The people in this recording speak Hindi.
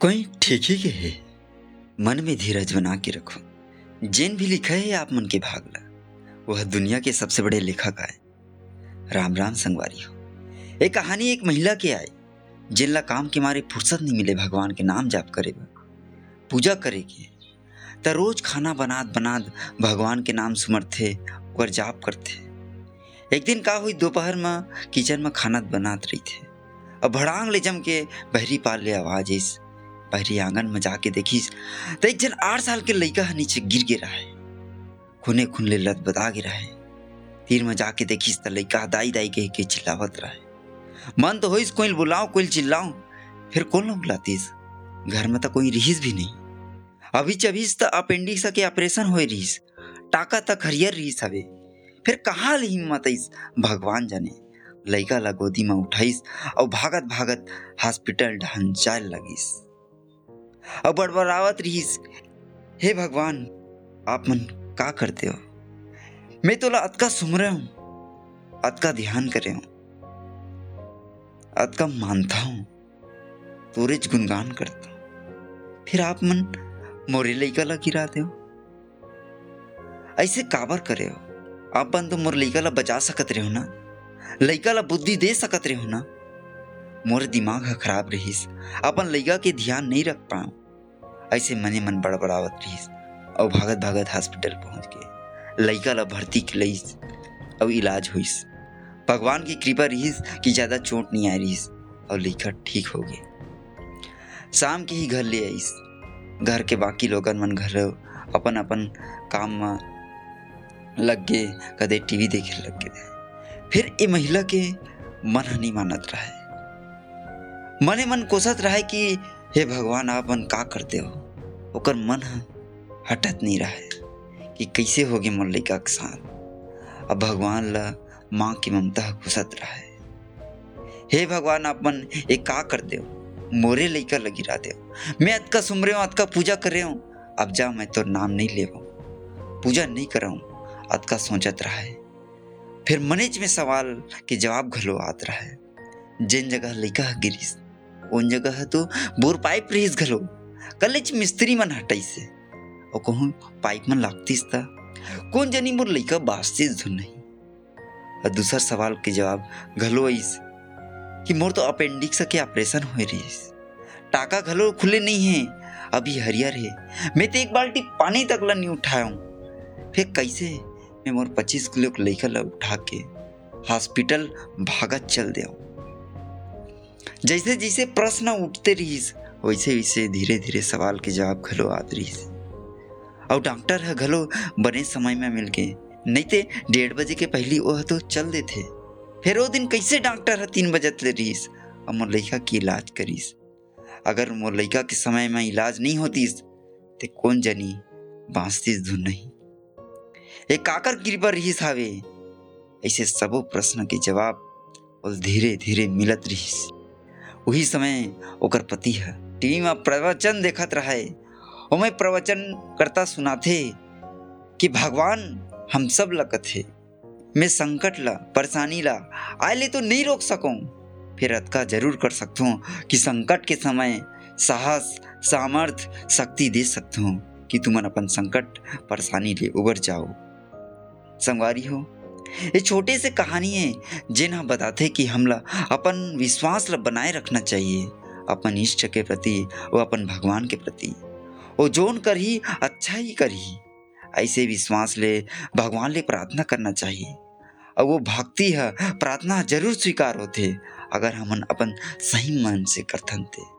कोई ठीक ही के है मन में धीरज बना के रखो। जिन भी लिखा है, आप मन के भागला वह दुनिया के सबसे बड़े लेखक आए। राम राम संगवारी हो। एक कहानी एक महिला के आए। जिनला काम के मारे फुर्सत नहीं मिले, भगवान के नाम जाप करे पूजा करे के। त रोज खाना बनात बनात भगवान के नाम सुमरथे और जाप करथे। एक दिन का हुई दोपहर में किचन में खाना बनात रही थे। अब भड़ांग ले जम के बहरी पाल ले आवाज़ इस बहरी आँगन में जाके देखिस तो एक जन आठ साल के लड़का है नीचे गिर गिरा है। खुने खुन ले लत बता गिरा है। तीर में जाके देखिस तो लड़का दाई दाई कह के चिल्लावत रहा है। मन तो होइस कोई बुलाओ कोई चिल्लाओ फिर कौन लोग बुलातीस? घर में तो कोई रहीस भी नहीं। अभी चबीस तो अपेंडिक्स के ऑपरेशन हो रहीस, टाका तक हरियर रहीस हवे। फिर कहाँ ले हिम्मत आइस भगवान जाने। लड़का ला गोदी में उठाइस और भागत भागत हॉस्पिटल ढहन जाए लगिस। और बड़बड़ावत रहीस। हे भगवान, आप मन का करते हो? मैं तो अतका सुम सुमरे हूँ, अतका ध्यान करे हूँ, अतका मानता हूँ तोरेज गुणगान करता हूँ। फिर आप मन मोरे लइका ला गिराते हो? ऐसे काबर करे हो? आप अपन तो मोर लइका ला बचा सकत रहे हो ना? लइका ला बुद्धि दे सकत रहे हो ना? मोर दिमाग खराब रहीस, अपन लइका के ध्यान नहीं रख पाऊँ। ऐसे मने मन बड़बड़ावत रहीस। और भागत भागत हॉस्पिटल पहुँच गए। लइका ला भर्ती खिलईस और इलाज हुईस भगवान की कृपा रहीस कि ज़्यादा चोट नहीं आई रहीस। और लड़का ठीक हो गए। शाम के ही घर ले आईस घर के बाकी लोगन मन घर अपन अपन काम में लग गए। कदे टीवी देखे लग गए। फिर ये महिला के मन नहीं मानत रहा। मने मन कोसत रहा कि हे भगवान, आप मन का करते हो? ओकर मन हटत नहीं रहा। है कि कैसे होगे मोर लइका के साथ? अब भगवान ला माँ की ममता घुसत रहा। है हे भगवान, आप मन एक का कर दे मोरे लइका लगी रहा दे मैं अतका सुम रहे हूँ, अतका पूजा कर रहे हूँ। अब जा मैं तो नाम नहीं ले पूजा नहीं कर हूँ, अतका सोचत रहा। है फिर मनेज में सवाल के जवाब घलो आत रहा। है जिन जगह लइका गिरीस उन जगह तो बोर पाइप रहीस घलो। कलेच मिस्त्री मन हटाई से और कहूँ, पाइप मन लागतीस था कौन जनी मोर लइका बास्तीस धुन नहीं और दूसर सवाल के जवाब घलो आइस कि मोर तो अपेंडिक्स के ऑपरेशन हो रहीस। टाका घलो खुले नहीं है, अभी हरियर है। मैं तो एक बाल्टी पानी तक ला नहीं उठाया हूँ फिर कैसे मैं मोर पच्चीस किलो लइका ला उठा के हॉस्पिटल भागत चल दे जैसे जैसे प्रश्न उठते रहीस, वैसे वैसे धीरे धीरे सवाल के जवाब घलो आते रहीस। और डॉक्टर है, घलो बने समय में मिल गए। नहीं ते, डेढ़ बजे के पहली वह तो चल देते। फिर वो दिन कैसे डॉक्टर है, तीन बजत ले रहीस। और मोर लइका की इलाज करीस। अगर मोर लइका के समय में इलाज नहीं होतीस तो कौन जनी, बांसतीस धुन नहीं। एक काकर कृपा रहीस हावे। ऐसे सबो प्रश्न के जवाब और धीरे धीरे मिलत रहीस। वही समय ओकर पति है। टीवी में प्रवचन देखत रहे। ओमे प्रवचन करता सुनाथे कि भगवान हम सब लकत है मैं संकट ला, परेशानी ला आए ले तो नहीं रोक सकूँ। फिर अतका ज़रूर कर सकता हूँ कि संकट के समय साहस, सामर्थ, शक्ति दे सकता हूँ कि तुमन अपन संकट, परेशानी ले उबर जाओ। संगवारी हो। ये छोटे से कहानी है जिन हम बताते कि हमला अपन विश्वास ला बनाए रखना चाहिए, अपन इष्ट के प्रति और अपन भगवान के प्रति। वो जोन कर ही अच्छा ही कर। ही ऐसे विश्वास ले, भगवान ले प्रार्थना करना चाहिए। और वो भक्ति है, प्रार्थना ज़रूर स्वीकार होते, अगर हमन अपन सही मन से करथन थे